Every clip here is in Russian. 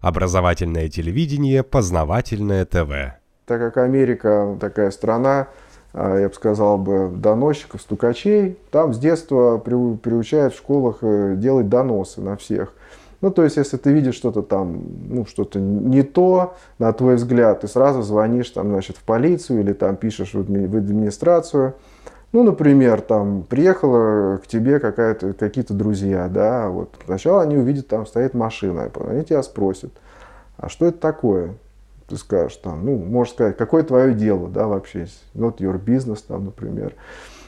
Образовательное телевидение, познавательное ТВ. Так как Америка такая страна, а, я бы сказал бы, доносчиков, стукачей, там с детства приучают в школах э, делать доносы на всех. Ну, то есть, если ты видишь что-то там, ну, что-то не то, на твой взгляд, ты сразу звонишь там, значит, в полицию или там пишешь в администрацию. Ну, например, там приехала к тебе какая-то, какие-то друзья, да, вот сначала они увидят, там стоит машина, они тебя спросят, а что это такое? Ты скажешь там, ну, можешь сказать, какое твое дело, да, вообще, not your business, там, например.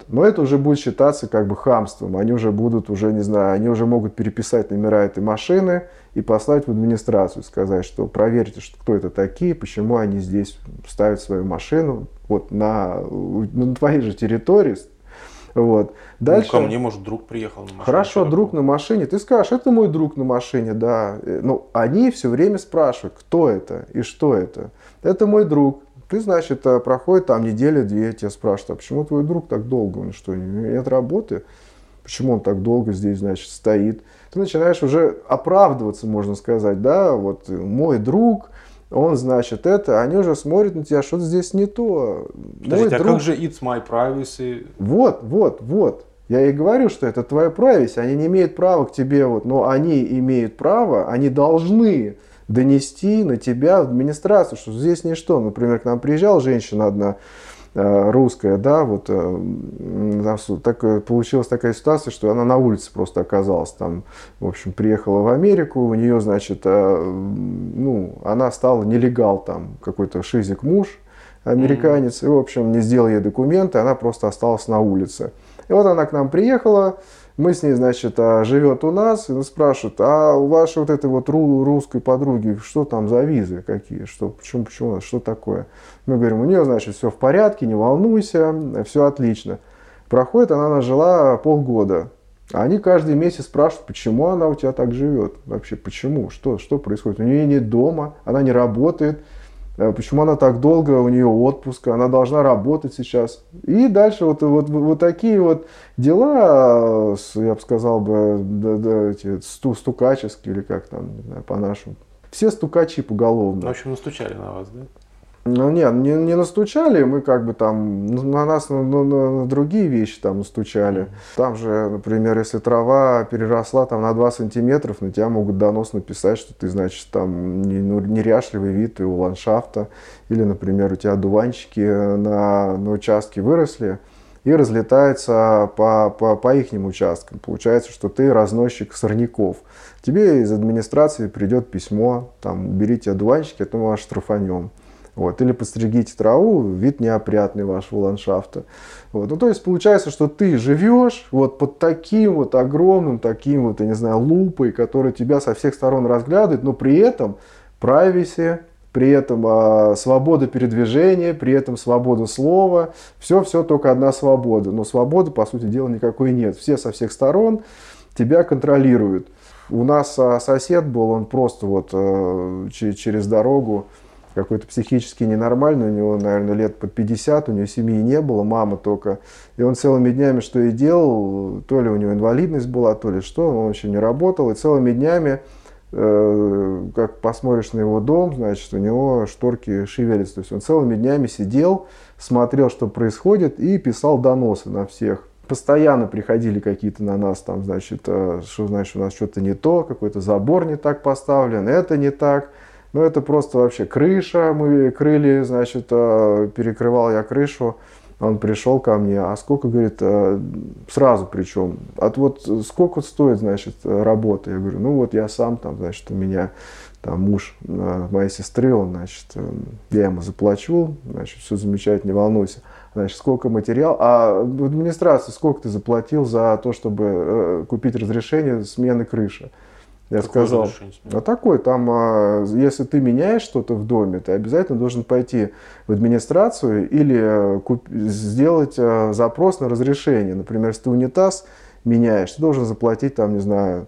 Но это уже будет считаться как бы хамством. Они уже будут, уже не знаю, они уже могут переписать номера этой машины и послать в администрацию, сказать, что проверьте, что, кто это такие, почему они здесь ставят свою машину вот на, на твоей же территории. Вот. Дальше... Ну, ко мне, может, друг приехал на машине. Хорошо, друг на машине. Ты скажешь, это мой друг на машине, да. Ну, они все время спрашивают, кто это и что это. Это мой друг. Ты, значит, э, проходит там неделя-две, тебя спрашивают, а почему твой друг так долго? Он что, нет работы? Почему он так долго здесь, значит, стоит? Ты начинаешь уже оправдываться, можно сказать, да, вот мой друг, он, значит, это, они уже смотрят на тебя, что-то здесь не то. Подождите, Мой а друг... как же it's my privacy? Вот, вот, вот. Я и говорю, что это твоя privacy, они не имеют права к тебе, вот, но они имеют право, они должны донести на тебя в администрацию, что здесь ничто. Например, к нам приезжала женщина одна, э, русская, да, вот э, так, получилась такая ситуация, что она на улице просто оказалась там, в общем, приехала в Америку, у нее, значит, э, ну, она стала нелегал там, какой-то шизик муж, американец, mm-hmm. и, в общем, не сделал ей документы, она просто осталась на улице. И вот она к нам приехала, мы с ней, значит, а, живет у нас, и спрашивают, а у вашей вот этой вот русской подруги, что там за визы какие, что, почему, почему, что такое? Мы говорим, у нее, значит, все в порядке, не волнуйся, все отлично. Проходит, она нажила полгода. Они каждый месяц спрашивают, почему она у тебя так живет, вообще, почему, что, что происходит. У нее нет дома, она не работает, Э, почему она так долго, у нее отпуск, она должна работать сейчас. И дальше вот, вот, вот такие вот дела, я бы сказал бы, да, да, эти сту, стукаческие или как там, не знаю, по-нашему. Все стукачи поголовно. В общем, настучали на вас, да? Ну нет, не, не настучали, мы как бы там на нас на, на, на другие вещи там настучали. Там же, например, если трава переросла там на 2 сантиметров, на тебя могут донос написать, что ты, значит, там не, ну, неряшливый вид твоего ландшафта. Или, например, у тебя дуванчики на, на участке выросли и разлетаются по, по, по их участкам. Получается, что ты разносчик сорняков. Тебе из администрации придет письмо, там, уберите одуванчики, а то мы вас штрафанем. Вот. Или постригите траву, вид неопрятный вашего ландшафта. Вот. Ну, то есть получается, что ты живешь вот под таким вот огромным, таким вот, я не знаю, лупой, который тебя со всех сторон разглядывает, но при этом privacy, при этом э, свобода передвижения, при этом свобода слова, все-все только одна свобода. Но свободы, по сути дела, никакой нет. Все со всех сторон тебя контролируют. У нас а, сосед был, он просто вот э, через дорогу какой-то психически ненормальный, у него, наверное, лет под 50, у него семьи не было, мама только. И он целыми днями что и делал, то ли у него инвалидность была, то ли что, он вообще не работал, и целыми днями, э, как посмотришь на его дом, значит, у него шторки шевелятся. То есть он целыми днями сидел, смотрел, что происходит, и писал доносы на всех постоянно приходили какие-то на нас, там, значит, э, что, значит, у нас что-то не то, какой-то забор не так поставлен, это не так. Ну, это просто вообще крыша, мы крыли, значит, э, перекрывал я крышу, он пришел ко мне, а сколько, говорит, э, сразу причем, от вот сколько стоит, значит, работа? Я говорю, ну вот я сам там, значит, у меня там муж э, моей сестры, он, значит, я ему заплачу, значит, все замечательно, не волнуйся. Значит, сколько материал, а в администрации сколько ты заплатил за то, чтобы купить разрешение смены крыши? Я Какое сказал, а такой, там, а, если ты меняешь что-то в доме, ты обязательно должен пойти в администрацию или э, куп, сделать а, запрос на разрешение. Например, если ты унитаз меняешь, ты должен заплатить, там, не знаю,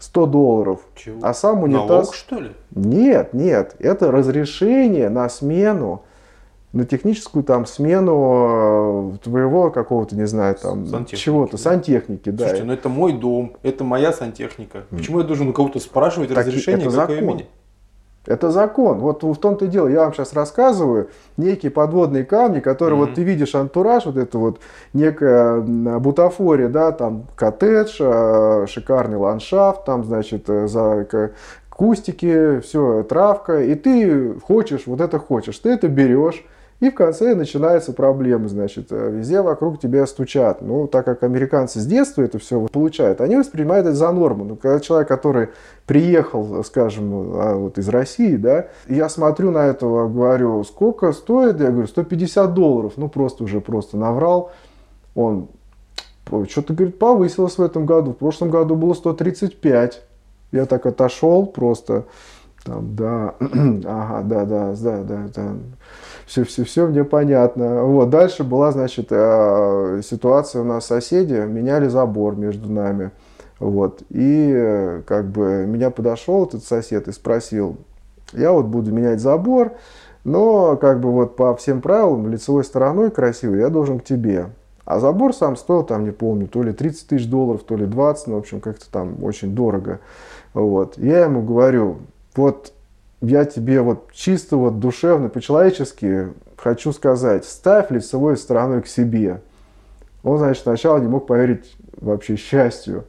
100 долларов. Чего? А сам унитаз... Налог, что ли? Нет, нет, это разрешение на смену на техническую там смену э, твоего какого-то, не знаю, там чего-то, да? сантехники, да. Слушайте, ну это мой дом, это моя сантехника. Почему я должен у кого-то спрашивать так разрешение, это закон. Имени? Это закон. Вот в том-то и дело. Я вам сейчас рассказываю некие подводные камни, которые mm-hmm. вот ты видишь антураж, вот это вот некая бутафория, да, там коттедж, э, шикарный ландшафт, там, значит, э, за кустики, все, травка, и ты хочешь, вот это хочешь, ты это берешь, и в конце начинаются проблемы, значит, э, везде вокруг тебя стучат. Ну, так как американцы с детства это все получают, они воспринимают это за норму. Ну, когда человек, который приехал, скажем, а, вот из России, да, я смотрю на этого, говорю, сколько стоит? Я говорю, 150 долларов. Ну, просто уже просто наврал. Он что-то, говорит, повысилось в этом году. В прошлом году было 135. Я так отошел просто. Там, да, ага, да, да, да, да, да все, все, все мне понятно. Вот. Дальше была, значит, э, ситуация у нас соседи, меняли забор между нами. Вот. И э, как бы меня подошел этот сосед и спросил, я вот буду менять забор, но как бы вот по всем правилам лицевой стороной красивый я должен к тебе. А забор сам стоил, там не помню, то ли 30 тысяч долларов, то ли 20, ну, в общем, как-то там очень дорого. Вот. Я ему говорю, вот я тебе вот чисто вот душевно, по-человечески хочу сказать, ставь лицевой стороной к себе. Он, значит, сначала не мог поверить вообще счастью.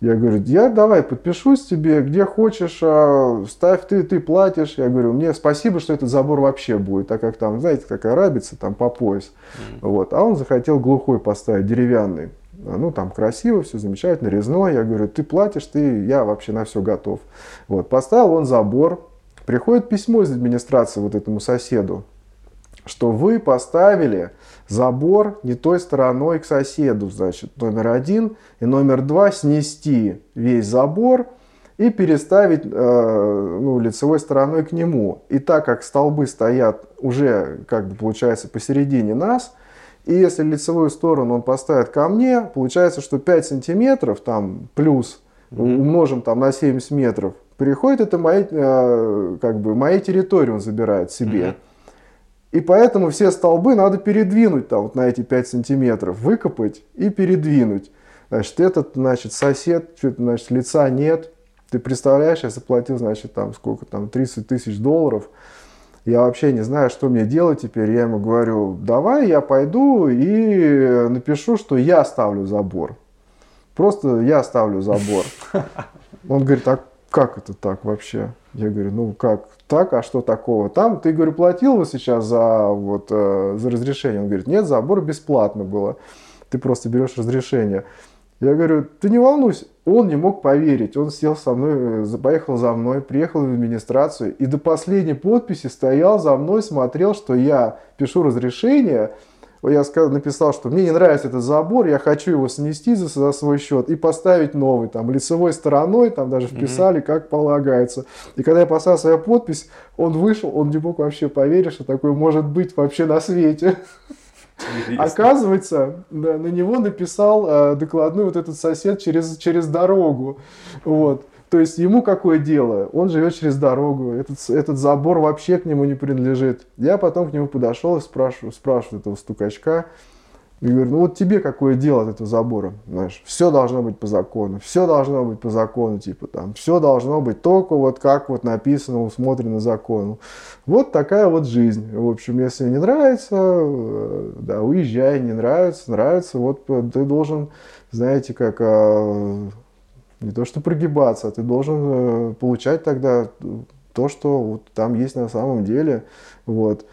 Я говорю, я давай подпишусь тебе, где хочешь, а, ставь ты, ты платишь. Я говорю, мне спасибо, что этот забор вообще будет, так как там, знаете, как арабица, там по пояс. Mm-hmm. Вот. А он захотел глухой поставить, деревянный. Ну, там красиво, все замечательно, резной. Я говорю, ты платишь, ты, я вообще на все готов. Вот. Поставил он забор, Приходит письмо из администрации вот этому соседу, что вы поставили забор не той стороной к соседу, значит, номер один, и номер два снести весь забор и переставить э, ну, лицевой стороной к нему. И так как столбы стоят уже, как бы получается, посередине нас, и если лицевую сторону он поставит ко мне, получается, что 5 сантиметров там плюс умножим там на 70 метров, переходит это моей, э, как бы, моей территории он забирает себе. Mm-hmm. И поэтому все столбы надо передвинуть там вот на эти 5 сантиметров, выкопать и передвинуть. Значит, этот, значит, сосед, что-то, значит, лица нет. Ты представляешь, я заплатил, значит, там сколько там, 30 тысяч долларов. Я вообще не знаю, что мне делать теперь. Я ему говорю, давай я пойду и напишу, что я ставлю забор. Просто я ставлю забор. Он говорит, так как это так вообще? Я говорю, ну как так, а что такого? Там, ты, говорю, платил вы сейчас за, вот, э, за разрешение? Он говорит, нет, забор бесплатно было. Ты просто берешь разрешение. Я говорю, ты не волнуйся. Он не мог поверить. Он сел со мной, э, поехал за мной, приехал в администрацию и до последней подписи стоял за мной, смотрел, что я пишу разрешение, я написал, что мне не нравится этот забор, я хочу его снести за, за свой счет и поставить новый, там, лицевой стороной, там даже вписали, mm-hmm. как полагается. И когда я поставил свою подпись, он вышел, он не мог вообще поверить, что такое может быть вообще на свете. Оказывается, на него написал э, докладную вот этот сосед через, через дорогу. Вот. То есть ему какое дело? Он живет через дорогу, этот, этот забор вообще к нему не принадлежит. Я потом к нему подошел и спрашиваю, спрашиваю этого стукачка, и говорю, ну вот тебе какое дело от этого забора? Знаешь, все должно быть по закону, все должно быть по закону, типа там, все должно быть только вот как вот написано, усмотрено закону. Вот такая вот жизнь. В общем, если не нравится, э, да, уезжай, не нравится, нравится, вот ты должен, знаете, как а, не то что прогибаться, а ты должен э, получать тогда то, что вот там есть на самом деле. Вот.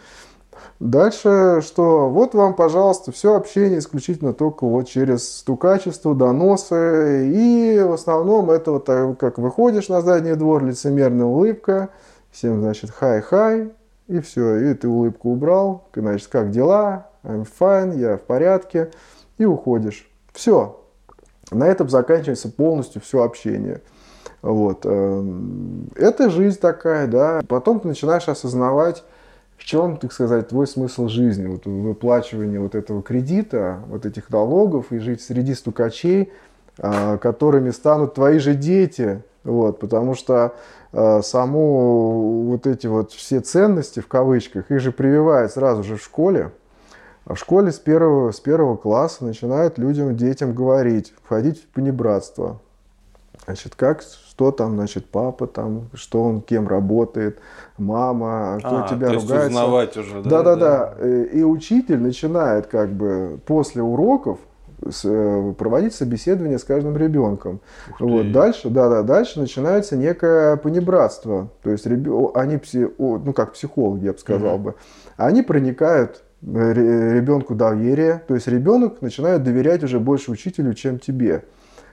Дальше, что вот вам, пожалуйста, все общение исключительно только вот через стукачество, доносы. И в основном это вот как выходишь на задний двор, лицемерная улыбка. Всем, значит, хай-хай. И все, и ты улыбку убрал. Значит, как дела? I'm fine, я в порядке. И уходишь. Все, на этом заканчивается полностью все общение. Вот. Эм, это жизнь такая, да. Потом ты начинаешь осознавать, в чем, так сказать, твой смысл жизни, вот в выплачивании вот этого кредита, вот этих налогов, и жить среди стукачей, а, которыми станут твои же дети, вот, потому что э, само вот эти вот все ценности, в кавычках, их же прививают сразу же в школе, а в школе с первого, с первого класса начинают людям, детям говорить, входить в понебратство. Значит, как, что там, значит, папа там, что он кем работает, мама, кто а, тебя то ругается. Есть узнавать уже, да? Да-да-да. Э, и учитель начинает как бы после уроков э, проводить собеседование с каждым ребенком. Вот дальше, да, да, дальше начинается некое понебратство. То есть они, ну как психологи, я бы сказал угу. бы, они проникают ребенку доверие, то есть ребенок начинает доверять уже больше учителю, чем тебе.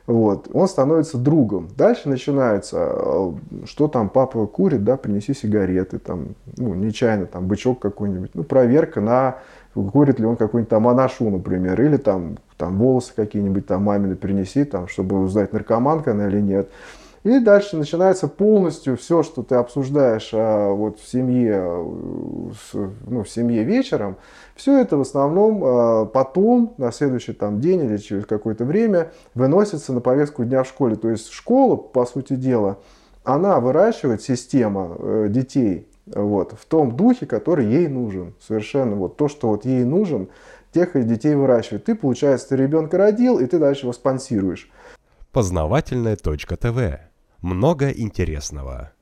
Вот. Он становится другом. Дальше начинается, э, что там папа курит, да, принеси сигареты, там, ну, нечаянно, там, бычок какой-нибудь. Ну, проверка на, курит ли он какой-нибудь там анашу, например, или там, там волосы какие-нибудь там мамины принеси, там, чтобы узнать, наркоманка она или нет. И дальше начинается полностью все, что ты обсуждаешь а, вот в семье, ну, в семье вечером, все это в основном а, потом, на следующий там, день или через какое-то время, выносится на повестку дня в школе. То есть школа, по сути дела, она выращивает система э, детей вот, в том духе, который ей нужен. Совершенно вот то, что вот ей нужен, тех и детей выращивает. Ты, получается, ты ребенка родил, и ты дальше его спонсируешь. Познавательная точка ТВ много интересного.